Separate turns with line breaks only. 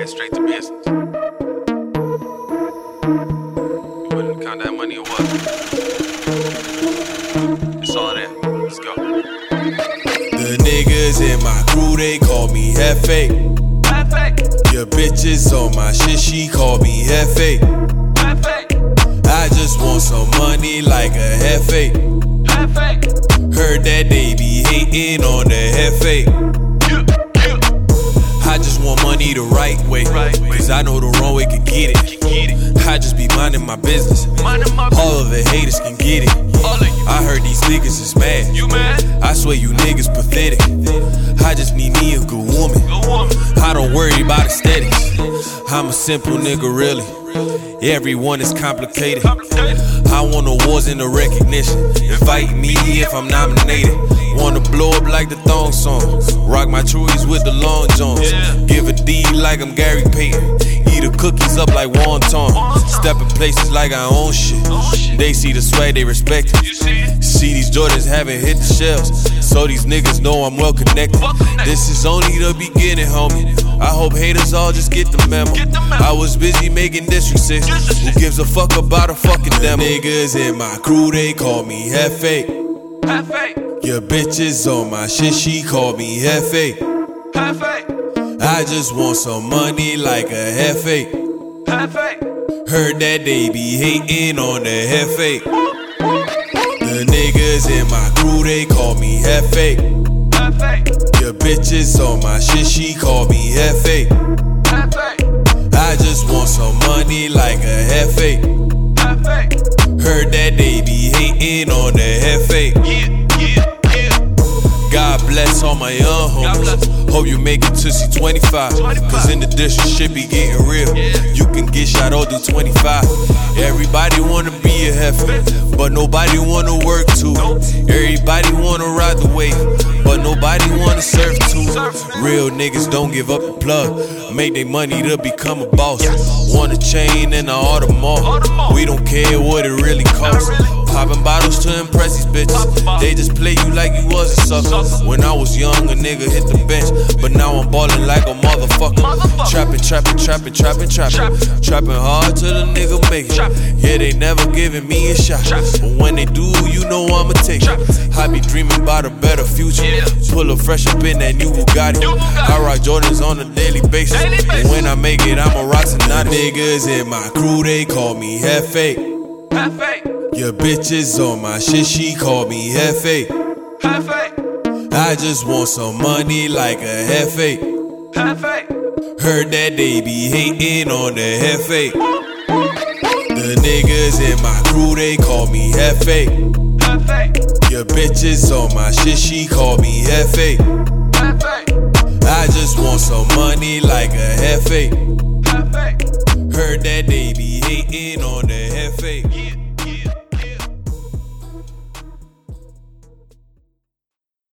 get straight to business. You wouldn't count that money or what? It's all there. Let's go. The
niggas in my crew, they call me Jefe. Your bitches on my shit, she call me Jefe. I just want some money like a Jefe. Heard that they be hating on the Jefe. Right way. Cause I know the wrong way can get it. I just be minding my business. All of the haters can get it. I heard these niggas is mad.
You mad?
I swear you niggas pathetic. I just need me a good woman. I don't worry about aesthetics. I'm a simple nigga, really. Everyone is complicated. I want the awards and the recognition. Invite me if I'm nominated. Wanna blow up like the thong song. Rock my Trues with the long johns. Give a D like I'm Gary Payton. Eat the cookies up like wonton. Step in places like I own shit. They see the swag, they respect it.
See
these Jordans haven't hit the shelves, so these niggas know I'm well connected. This is only the beginning, homie. I hope haters all just get the memo.
Get the memo.
I was busy making district six. Who gives a fuck about a fucking demo? Niggas in my crew, they call me Jefe.
Jefe,
Your bitches on my shit, she call me Jefe.
Jefe,
I just want some money like a Jefe.
Jefe.
Heard that they be hating on the Jefe. The niggas in my crew, they call me Jefe.
Jefe,
Your bitches on my shit, she call me Jefe.
Jefe,
I just want some money like a Jefe.
Jefe.
Heard that they be hating on the Jefe.
Yeah, yeah, yeah.
God bless all my young homies. Hope you make it to see 25.
25.
Cause in the district, shit be getting real. You can get shot all through 25. Everybody wanna be a heifer, but nobody wanna work too. Everybody wanna ride the wave, but nobody wanna surf too. Real niggas don't give up the plug. Make their money to become a boss. Want a chain and an Audemars. We don't care what it really costs. Popping bottles to impress these bitches. They just play you like you was a sucker. When I was young, a nigga hit the bench, but now I'm ballin' like a motherfucker. Trapping, trapping, trapping, trapping, trapping, trapping hard till the nigga make it. Yeah, they never giving me a shot, but when they do, you know I'ma take it. I be dreaming about a better future. Pull up fresh up in that new Bugatti. I rock Jordans on a daily basis. And when I make it, I'ma rock tonight. Niggas in my crew, they call me Jefe.
Jefe,
Your bitches on my shit, she call me Jefe.
Jefe,
I just want some money like a Jefe.
Jefe.
Heard that they be hating on the Jefe. The niggas in my crew, they call me Jefe.
Jefe,
Your bitches on my shit, she call me Jefe.
Jefe,
I just want some money like a Jefe.
Jefe.
Heard that they be hating on the Jefe.
Yeah.